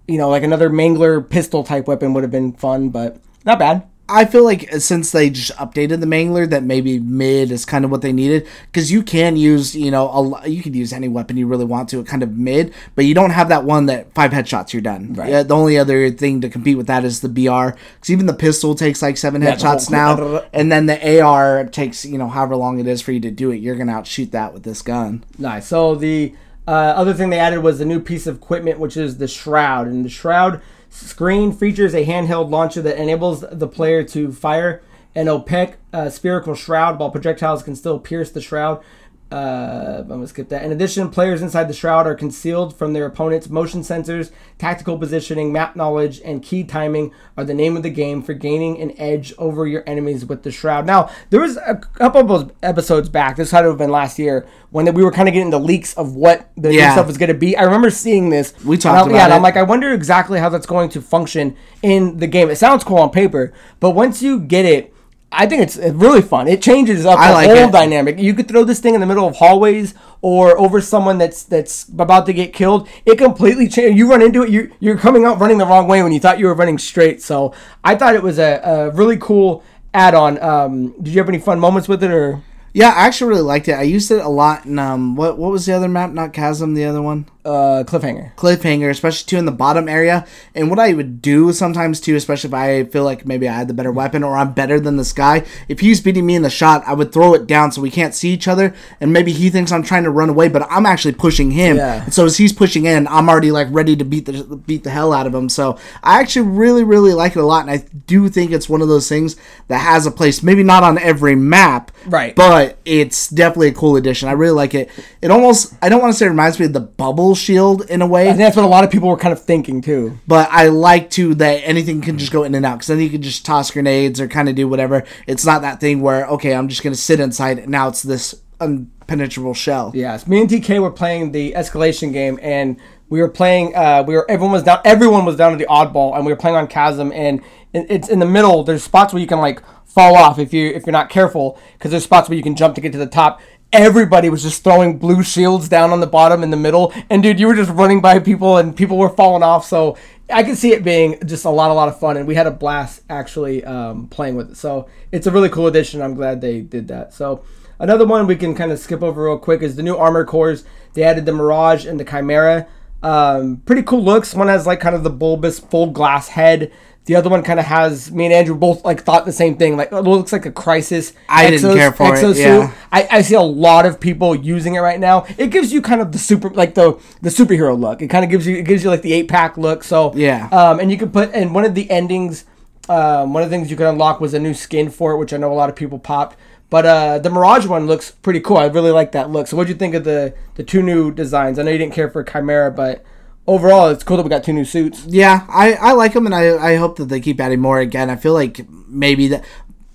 you know, like another mangler pistol type weapon would have been fun, but not bad. I feel like since they just updated the Mangler, that maybe mid is kind of what they needed because you can use, you know, a, you could use any weapon you really want to, kind of mid, but you don't have that one that five headshots you're done. Right. Yeah, the only other thing to compete with that is the BR because even the pistol takes like seven the headshots now, and then the AR takes you know however long it is for you to do it. You're gonna outshoot that with this gun. Nice. So the uh, other thing they added was a new piece of equipment, which is the shroud. And the shroud screen features a handheld launcher that enables the player to fire an opaque uh, spherical shroud while projectiles can still pierce the shroud. Uh, I'm gonna skip that. In addition, players inside the shroud are concealed from their opponents. Motion sensors, tactical positioning, map knowledge, and key timing are the name of the game for gaining an edge over your enemies with the shroud. Now, there was a couple of episodes back. This had to have been last year when we were kind of getting the leaks of what the new stuff was going to be. I remember seeing this. We and talked about yeah, it. I'm like, I wonder exactly how that's going to function in the game. It sounds cool on paper, but once you get it. I think it's it's really fun. It changes up I the like whole it. dynamic. You could throw this thing in the middle of hallways or over someone that's that's about to get killed. It completely changes. You run into it, you you're coming out running the wrong way when you thought you were running straight. So I thought it was a, a really cool add-on. Um, did you have any fun moments with it or? Yeah, I actually really liked it. I used it a lot in um what what was the other map? Not Chasm, the other one. Uh, cliffhanger. cliffhanger, especially too in the bottom area. And what I would do sometimes too, especially if I feel like maybe I had the better weapon or I'm better than this guy, if he's beating me in the shot, I would throw it down so we can't see each other. And maybe he thinks I'm trying to run away, but I'm actually pushing him. Yeah. And so as he's pushing in, I'm already like ready to beat the beat the hell out of him. So I actually really really like it a lot, and I do think it's one of those things that has a place. Maybe not on every map, Right. But it's definitely a cool addition. I really like it. It almost I don't want to say it reminds me of the bubble shield in a way. I think that's what a lot of people were kind of thinking too. But I like to that anything can just go in and out because then you can just toss grenades or kind of do whatever. It's not that thing where okay, I'm just gonna sit inside and now it's this impenetrable shell. Yes, me and TK were playing the escalation game, and we were playing. Uh, we were everyone was down. Everyone was down to the oddball, and we were playing on chasm, and it's in the middle. There's spots where you can like fall off if you if you're not careful, because there's spots where you can jump to get to the top. Everybody was just throwing blue shields down on the bottom in the middle, and dude, you were just running by people, and people were falling off. So I could see it being just a lot, a lot of fun, and we had a blast actually um, playing with it. So it's a really cool addition. I'm glad they did that. So. Another one we can kind of skip over real quick is the new armor cores. They added the Mirage and the Chimera. Um, pretty cool looks. One has like kind of the bulbous full glass head. The other one kind of has me and Andrew both like thought the same thing. Like it looks like a Crysis. I didn't care for it, yeah. I, I see a lot of people using it right now. It gives you kind of the super like the the superhero look. It kind of gives you it gives you like the eight pack look. So Yeah. Um, and you can put and one of the endings. Um, one of the things you could unlock was a new skin for it, which I know a lot of people popped. But uh, the Mirage one looks pretty cool. I really like that look. So, what do you think of the the two new designs? I know you didn't care for Chimera, but overall, it's cool that we got two new suits. Yeah, I, I like them, and I, I hope that they keep adding more. Again, I feel like maybe that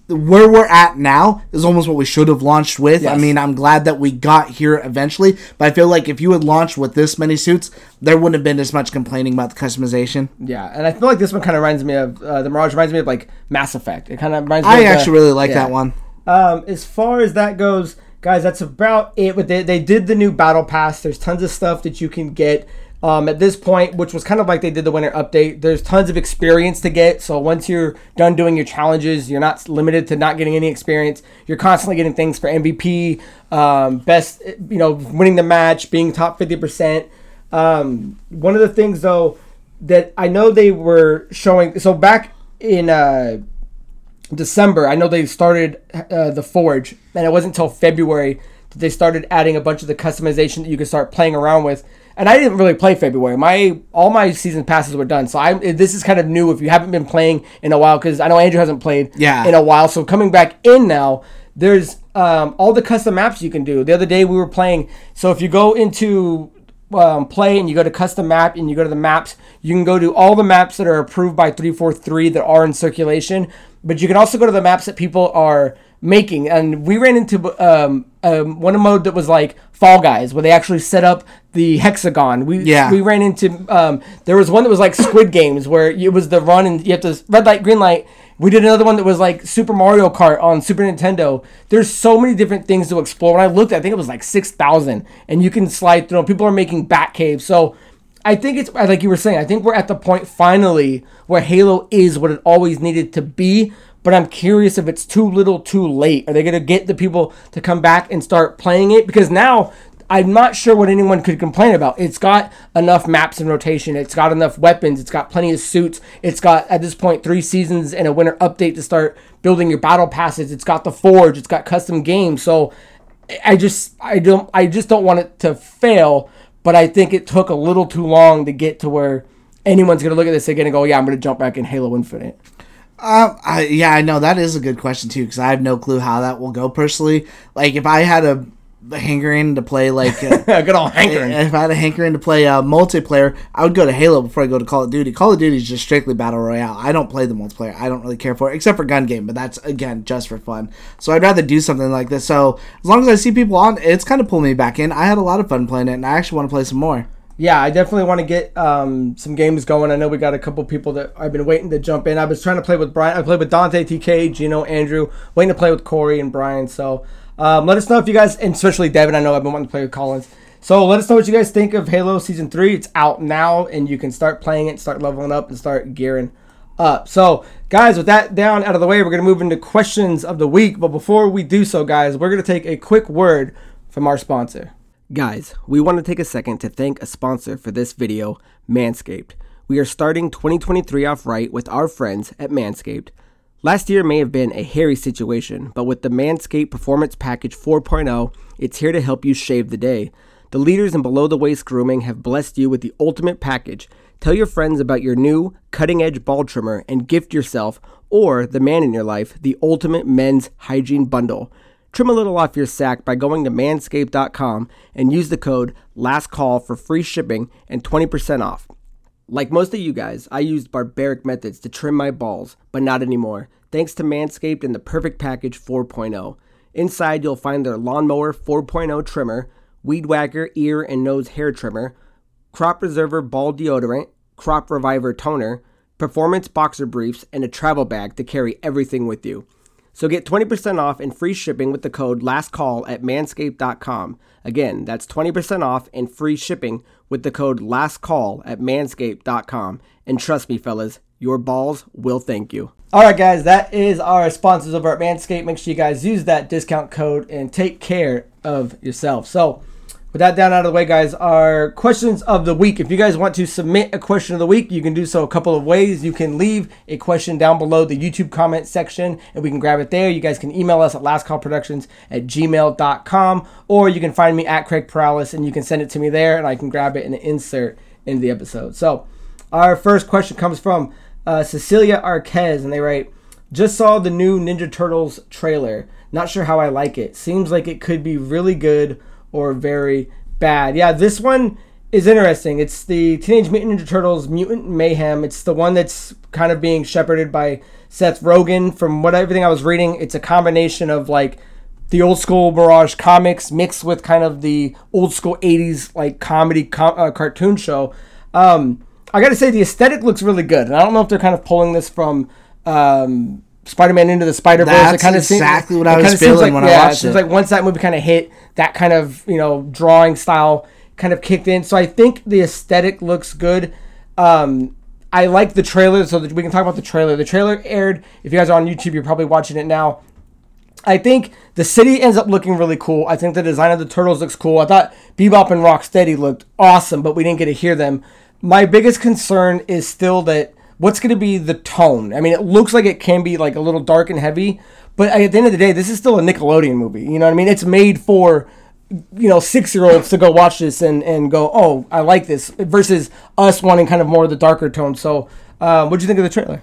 where we're at now is almost what we should have launched with. I mean, I'm glad that we got here eventually, but I feel like if you had launched with this many suits, there wouldn't have been as much complaining about the customization. Yeah, and I feel like this one kind of reminds me of uh, the Mirage reminds me of like Mass Effect. It kind of reminds me. I of the- actually really like yeah. that one. um, as far as that goes, guys, that's about it. But they, they did the new battle pass. There's tons of stuff that you can get. Um, at this point, which was kind of like they did the winter update, there's tons of experience to get. So once you're done doing your challenges, you're not limited to not getting any experience. You're constantly getting things for MVP, um, best, you know, winning the match, being top 50%. Um, one of the things, though, that I know they were showing, so back in uh, December, I know they started uh, the Forge, and it wasn't until February that they started adding a bunch of the customization that you could start playing around with and I didn't really play February. My all my season passes were done, so I this is kind of new if you haven't been playing in a while because I know Andrew hasn't played Yeah. in a while. So coming back in now, there's um, all the custom maps you can do. The other day we were playing, so if you go into um, play and you go to custom map and you go to the maps, you can go to all the maps that are approved by 343 that are in circulation, but you can also go to the maps that people are making. And we ran into um, um, one mode that was like Fall Guys, where they actually set up the hexagon. We Yeah. we ran into um, there was one that was like Squid Games, where it was the run and you have to red light, green light. We did another one that was like Super Mario Kart on Super Nintendo. There's so many different things to explore. When I looked, I think it was like six thousand, and you can slide through. People are making bat caves, so. I think it's like you were saying. I think we're at the point finally where Halo is what it always needed to be. But I'm curious if it's too little, too late. Are they going to get the people to come back and start playing it? Because now I'm not sure what anyone could complain about. It's got enough maps in rotation. It's got enough weapons. It's got plenty of suits. It's got at this point three seasons and a winter update to start building your battle passes. It's got the forge. It's got custom games. So I just I don't I just don't want it to fail. But I think it took a little too long to get to where anyone's gonna look at this again and go, yeah, I'm gonna jump back in Halo Infinite. Um, I, yeah, I know that is a good question too because I have no clue how that will go personally. Like, if I had a, a hankering to play like. a, Good old hankering. If I had a hankering to play uh, multiplayer, I would go to Halo before I go to Call of Duty. Call of Duty is just strictly battle royale. I don't play the multiplayer. I don't really care for it, except for gun game, but that's again just for fun. So I'd rather do something like this. So as long as I see people on, it's kind of pulling me back in. I had a lot of fun playing it, and I actually want to play some more. Yeah, I definitely want to get um, some games going. I know we got a couple people that I've been waiting to jump in. I was trying to play with Brian. I played with Dante, TK, Gino, Andrew. Waiting to play with Corey and Brian. So um, let us know if you guys, and especially Devin. I know I've been wanting to play with Collins. So let us know what you guys think of Halo Season Three. It's out now, and you can start playing it, start leveling up, and start gearing up. So, guys, with that down out of the way, we're gonna move into questions of the week. But before we do so, guys, we're gonna take a quick word from our sponsor. Guys, we want to take a second to thank a sponsor for this video, Manscaped. We are starting 2023 off right with our friends at Manscaped. Last year may have been a hairy situation, but with the Manscaped Performance Package 4.0, it's here to help you shave the day. The leaders in below the waist grooming have blessed you with the ultimate package. Tell your friends about your new cutting edge ball trimmer and gift yourself or the man in your life the ultimate men's hygiene bundle. Trim a little off your sack by going to manscaped.com and use the code LASTCALL for free shipping and 20% off. Like most of you guys, I used barbaric methods to trim my balls, but not anymore, thanks to Manscaped and the Perfect Package 4.0. Inside, you'll find their Lawnmower 4.0 trimmer, Weed Whacker ear and nose hair trimmer, Crop Preserver ball deodorant, Crop Reviver toner, performance boxer briefs, and a travel bag to carry everything with you. So get 20% off and free shipping with the code LASTCALL at manscaped.com. Again, that's 20% off and free shipping with the code LASTCALL at manscaped.com. And trust me, fellas, your balls will thank you. All right, guys, that is our sponsors over at Manscaped. Make sure you guys use that discount code and take care of yourself. So, with that down out of the way, guys, our questions of the week. If you guys want to submit a question of the week, you can do so a couple of ways. You can leave a question down below the YouTube comment section and we can grab it there. You guys can email us at lastcallproductions at gmail.com or you can find me at Craig Paralis and you can send it to me there and I can grab it and insert in the episode. So, our first question comes from uh, Cecilia Arquez and they write, just saw the new Ninja Turtles trailer. Not sure how I like it. Seems like it could be really good or very bad. Yeah, this one is interesting. It's the Teenage Mutant Ninja Turtles Mutant Mayhem. It's the one that's kind of being shepherded by Seth Rogen. From what everything I was reading, it's a combination of like the old school Mirage comics mixed with kind of the old school 80s like comedy com- uh, cartoon show. Um, I got to say the aesthetic looks really good. And I don't know if they're kind of pulling this from um, Spider-Man into the Spider Verse. That's exactly what I was feeling when I watched it. Seems it. like once that movie kind of hit, that kind of you know drawing style kind of kicked in. So I think the aesthetic looks good. Um, I like the trailer, so that we can talk about the trailer. The trailer aired. If you guys are on YouTube, you're probably watching it now. I think the city ends up looking really cool. I think the design of the turtles looks cool. I thought Bebop and Rocksteady looked awesome, but we didn't get to hear them. My biggest concern is still that what's going to be the tone. I mean, it looks like it can be like a little dark and heavy, but at the end of the day, this is still a Nickelodeon movie. You know what I mean? It's made for you know six year olds to go watch this and and go, oh, I like this, versus us wanting kind of more of the darker tone. So, uh, what do you think of the trailer?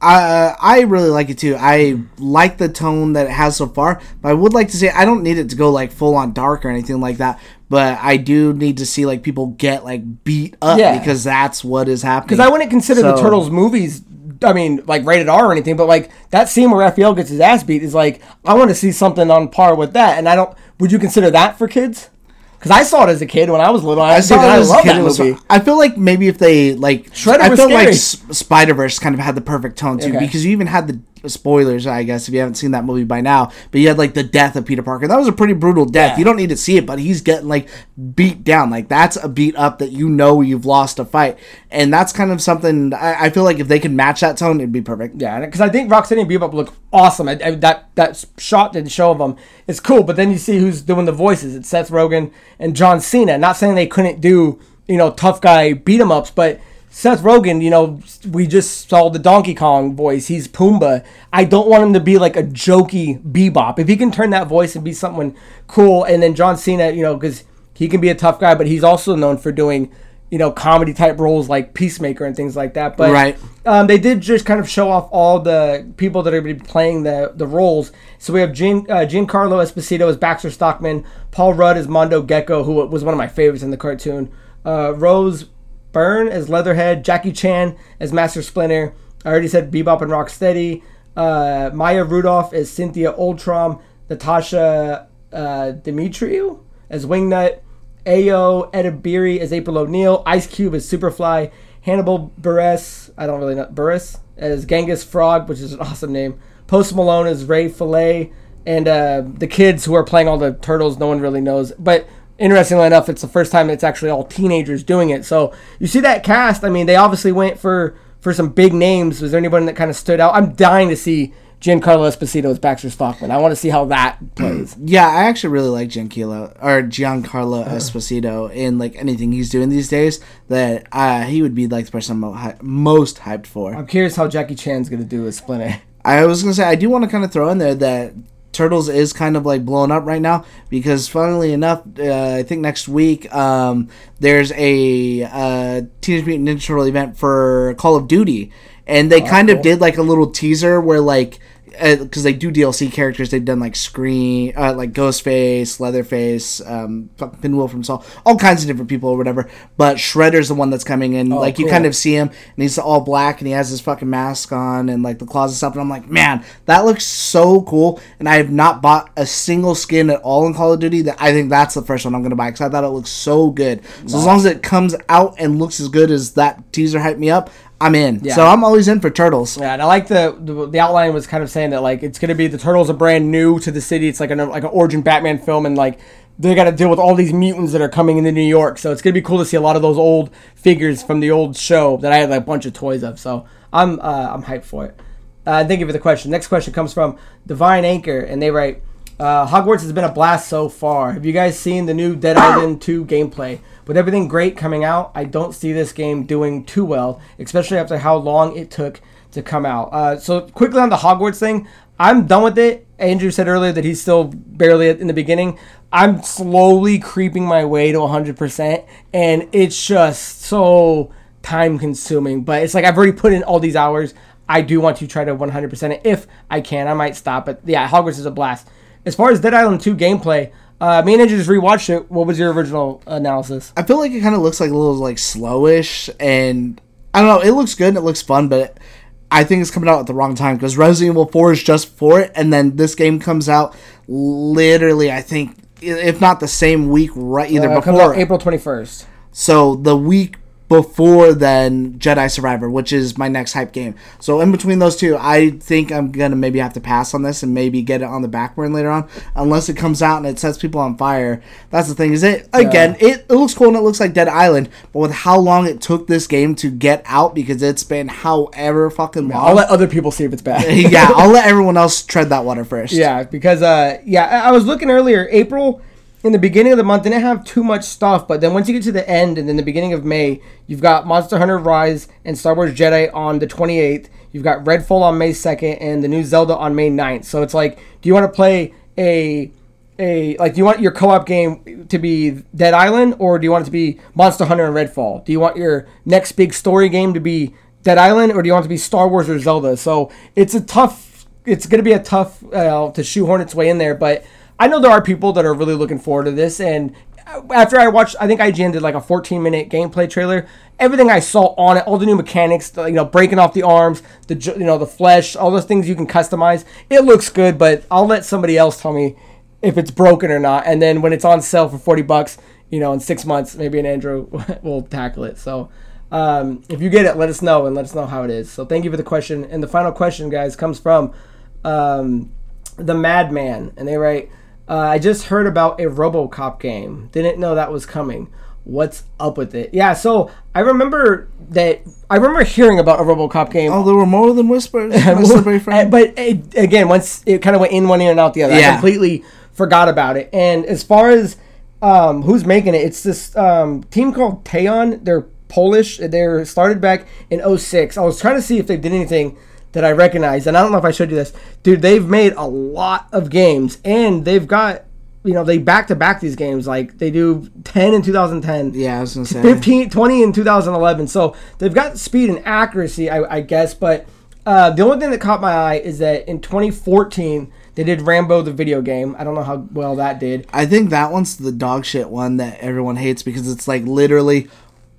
I I really like it too. I like the tone that it has so far, but I would like to say I don't need it to go like full on dark or anything like that. But I do need to see like people get like beat up Yeah. because that's what is happening. Because I wouldn't consider the Turtles movies. I mean, like rated R or anything, but like that scene where Raphael gets his ass beat is like I want to see something on par with that. And I don't. Would you consider that for kids? Because I saw it as a kid when I was little. I, I saw it I as a kid. that movie. I feel like maybe if they like, Shredder I feel like scary. Spider Verse kind of had the perfect tone too, Okay. because you even had the spoilers, I guess, if you haven't seen that movie by now. But you had like the death of Peter Parker. That was a pretty brutal death. Yeah. You don't need to see it, but he's getting like beat down. Like that's a beat up that you know you've lost a fight, and that's kind of something. I, I feel like if they could match that tone, it'd be perfect. Yeah, because I think Rocksteady and Bebop look awesome. I, I, that that shot and show of them is cool. But then you see who's doing the voices. It's Seth Rogen and John Cena. Not saying they couldn't do you know tough guy beat 'em ups, but Seth Rogen, you know, we just saw the Donkey Kong voice. He's Pumbaa. I don't want him to be like a jokey Bebop. If he can turn that voice and be someone cool, and then John Cena, you know, because he can be a tough guy, but he's also known for doing you know comedy type roles like Peacemaker and things like that. But Right. um, they did just kind of show off all the people that are going to be playing the the roles. So we have Gian, uh, Giancarlo Esposito as Baxter Stockman, Paul Rudd as Mondo Gecko, who was one of my favorites in the cartoon, uh, Rose Byrne as Leatherhead, Jackie Chan as Master Splinter. I already said Bebop and Rocksteady. Uh, Maya Rudolph as Cynthia Utrom, Natasha uh, Demetriou as Wingnut, Ayo Edebiri as April O'Neil, Ice Cube as Superfly, Hannibal Buress, I don't really know, Buress? As Genghis Frog, which is an awesome name, Post Malone as Ray Fillet, and uh, the kids who are playing all the turtles, no one really knows. But interestingly enough, it's the first time it's actually all teenagers doing it. So you see that cast, I mean, they obviously went for, for some big names. Was there anyone that kind of stood out? I'm dying to see Giancarlo Esposito as Baxter Stockman. I want to see how that plays. Yeah, I actually really like Giancarlo or Giancarlo Esposito in like anything he's doing these days. That uh, he would be like the person I'm most hyped for. I'm curious how Jackie Chan's gonna do as Splinter. I was gonna say I do want to kind of throw in there that Turtles is kind of like blowing up right now because funnily enough, uh, I think next week um, there's a uh, Teenage Mutant Ninja Turtle event for Call of Duty, and they kind cool. of did like a little teaser where like. Because they do DLC characters, they've done like Scream, uh, like Ghostface, Leatherface, um, Pinwheel from Saw, all kinds of different people or whatever. But Shredder's the one that's coming in. like you kind of see him, and he's all black, and he has his fucking mask on, and like the claws and stuff. And I'm like, man, that looks so cool. And I have not bought a single skin at all in Call of Duty. That I think that's the first one I'm gonna buy because I thought it looked so good. So as long as it comes out and looks as good as that teaser hyped me up, I'm in. Yeah. So I'm always in for Turtles. Yeah, and I like the, the the outline was kind of saying that like it's gonna be the turtles are brand new to the city. It's like an like an origin Batman film, and like they got to deal with all these mutants that are coming into New York. So it's gonna be cool to see a lot of those old figures from the old show that I had like, a bunch of toys of. So I'm uh, I'm hyped for it. Uh, thank you for the question. Next question comes from Divine Anchor, and they write. Uh, Hogwarts has been a blast so far. Have you guys seen the new Dead Island 2 gameplay? With everything great coming out, I don't see this game doing too well, especially after how long it took to come out. Uh, so quickly on the Hogwarts thing, I'm done with it. Andrew said earlier that he's still barely in the beginning. I'm slowly creeping my way to 100%, and it's just so time consuming. But it's like I've already put in all these hours. I do want to try to 100% it if I can. I might stop, but yeah, Hogwarts is a blast. As far as Dead Island 2 gameplay, uh, me and Andrew just rewatched it. What was your original analysis? I feel like it kind of looks like a little like slowish, and I don't know. It looks good and it looks fun, but I think it's coming out at the wrong time because Resident Evil Four is just for it, and then this game comes out literally. I think if not the same week, right? Either Uh, before April 21st. So the week before then Jedi Survivor, which is my next hype game. So in between those two, I think I'm gonna maybe have to pass on this and maybe get it on the back burner later on, unless it comes out and it sets people on fire. That's the thing. Is it again? It, it looks cool and it looks like Dead Island, but with how long it took this game to get out because it's been however fucking long. I'll let other people see if it's bad. yeah, I'll let everyone else tread that water first. Yeah, because uh, yeah, I was looking earlier. April in the beginning of the month didn't have too much stuff, but then once you get to the end and then the beginning of May, you've got Monster Hunter Rise and Star Wars Jedi on the 28th. You've got Redfall on May 2nd and the new Zelda on May 9th. So it's like, do you want to play a a like do you want your co-op game to be Dead Island or do you want it to be Monster Hunter and Redfall? Do you want your next big story game to be Dead Island or do you want it to be Star Wars or Zelda? So it's a tough it's going to be a tough uh, to shoehorn its way in there, but I know there are people that are really looking forward to this. And after I watched, I think IGN did like a 14 minute gameplay trailer. Everything I saw on it, all the new mechanics, you know, breaking off the arms, the you know the flesh, all those things you can customize. It looks good, but I'll let somebody else tell me if it's broken or not. And then when it's on sale for 40 bucks, you know, in six months, maybe an Andrew will tackle it. So. Um, if you get it, let us know and let us know how it is. So thank you for the question. And the final question, guys, comes from um, the Madman, and they write, uh, "I just heard about a RoboCop game. Didn't know that was coming. What's up with it?" Yeah, so I remember that. I remember hearing about a RoboCop game. Oh, there were more than whispers. my slippery friend. But it, again, once it kind of went in one ear and out the other, I completely forgot about it. And as far as um, who's making it, it's this um, team called Teyon. They're Polish. They're started back in 06. I was trying to see if they did anything that I recognize, and I don't know if I showed you this, dude. They've made a lot of games, and they've got. You know, they back to back these games. Like, they do 10 in 2010. yeah, I was gonna say. 15, 20 in 2011. So they've got speed and accuracy, I, I guess. But uh, the only thing that caught my eye is that in 2014 they did Rambo the video game. I don't know how well that did. I think that one's the dog shit one that everyone hates because it's like literally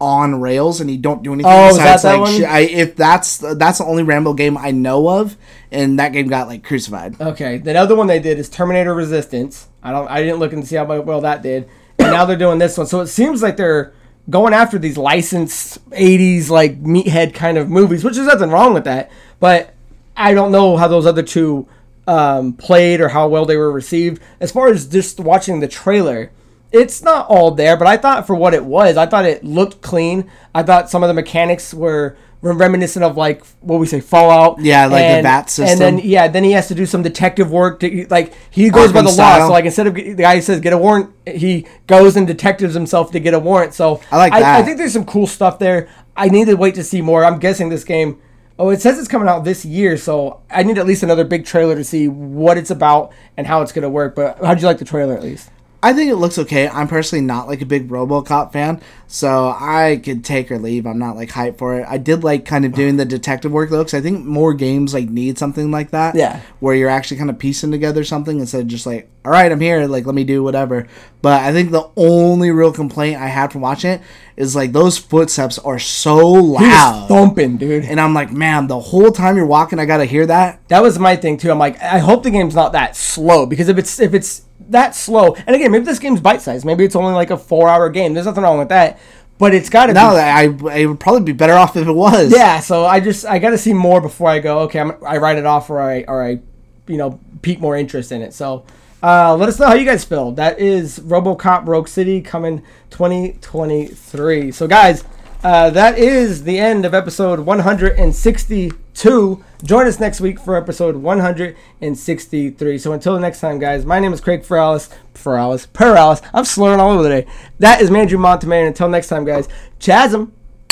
on rails and you don't do anything Oh, besides that that like one? I, if that's that's the only Rambo game I know of and that game got like crucified. Okay, the other one they did is Terminator Resistance. I don't. I didn't look and see how well that did. And now they're doing this one. So it seems like they're going after these licensed 80s like meathead kind of movies, which is nothing wrong with that. But I don't know how those other two um, played or how well they were received. As far as just watching the trailer, it's not all there, but I thought for what it was, I thought it looked clean. I thought some of the mechanics were reminiscent of like what we say Fallout. Yeah, like the and, VAT And then yeah, then he has to do some detective work. To, like he goes by Arkham the law, so like instead of the guy says get a warrant, he goes and detectives himself to get a warrant. So I like I, that. think there's some cool stuff there. I need to wait to see more. I'm guessing this game. Oh, it says it's coming out this year, so I need at least another big trailer to see what it's about and how it's gonna work. But how'd you like the trailer at least? I think it looks okay. I'm personally not like a big RoboCop fan, so I could take or leave. I'm not like hyped for it. I did like kind of doing the detective work though, because I think more games like need something like that. Yeah. where you're actually kind of piecing together something instead of just like, all right, I'm here, like let me do whatever. But I think the only real complaint I had from watching it is like those footsteps are so loud, thumping, dude. and I'm like, man, the whole time you're walking, I gotta hear that. That was my thing too. I'm like, I hope the game's not that slow because if it's if it's that slow, and again, maybe this game's bite sized. Maybe it's only like a four hour game. There's nothing wrong with that. But it's got to No, be. I it would probably be better off if it was. Yeah. So I just I got to see more before I go. Okay, I'm, I write it off or I or I, you know, peak more interest in it. So. Uh, let us know how you guys feel. That is RoboCop Rogue City coming 2023. So, guys, uh, that is the end of episode 162. Join us next week for episode 163. So until next time, guys, my name is Craig Ferralis. Ferralis. Perales. I'm slurring all over the day. That is Mandrew Montemayor. Until next time, guys, Chasm.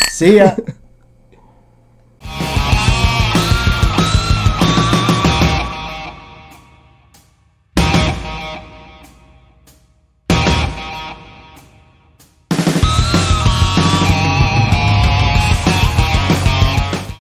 See ya.